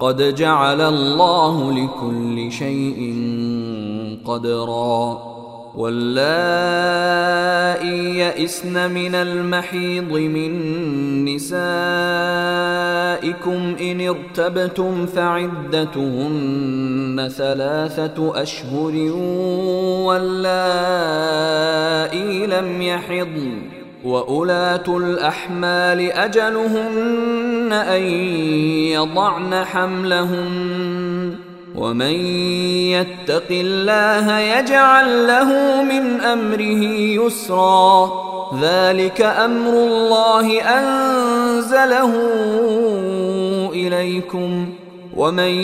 قد جعل الله لكل شيء قدرا. واللائي يئسن من المحيض من نسائكم ان ارتبتم فعدتهن ثلاثة اشهر واللائي لم يحضن. واولات الاحمال اجلهن ان يضعن حملهن ومن يتق الله يجعل له من امره يسرا ذلك أمر الله انزله اليكم ومن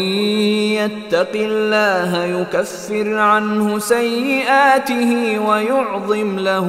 يتق الله يكفر عنه سيئاته ويعظم له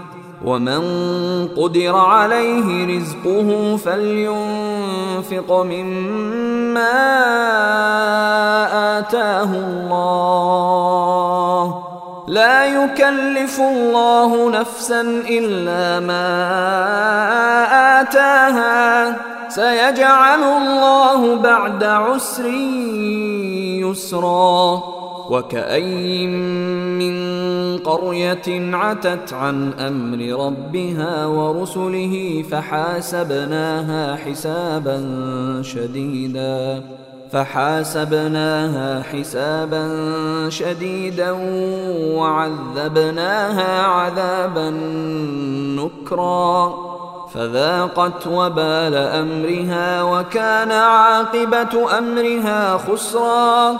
ومن قدر عليه رزقه فلينفق مما اتاه الله. لا يكلف الله نفسا الا ما اتاها. سيجعل الله بعد عسر يسرا. وكأين من قرية عتت عن أمر ربها ورسله فحاسبناها حسابا شديدا فحاسبناها حسابا شديدا وعذبناها عذابا نكرا فذاقت وبال أمرها وكان عاقبة أمرها خسرا.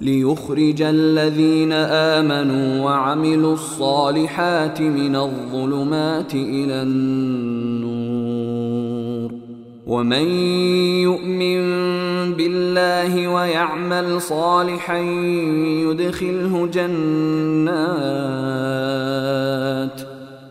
ليخرج الذين آمنوا وعملوا الصالحات من الظلمات إلى النور. ومن يؤمن بالله ويعمل صالحا يدخله جنات.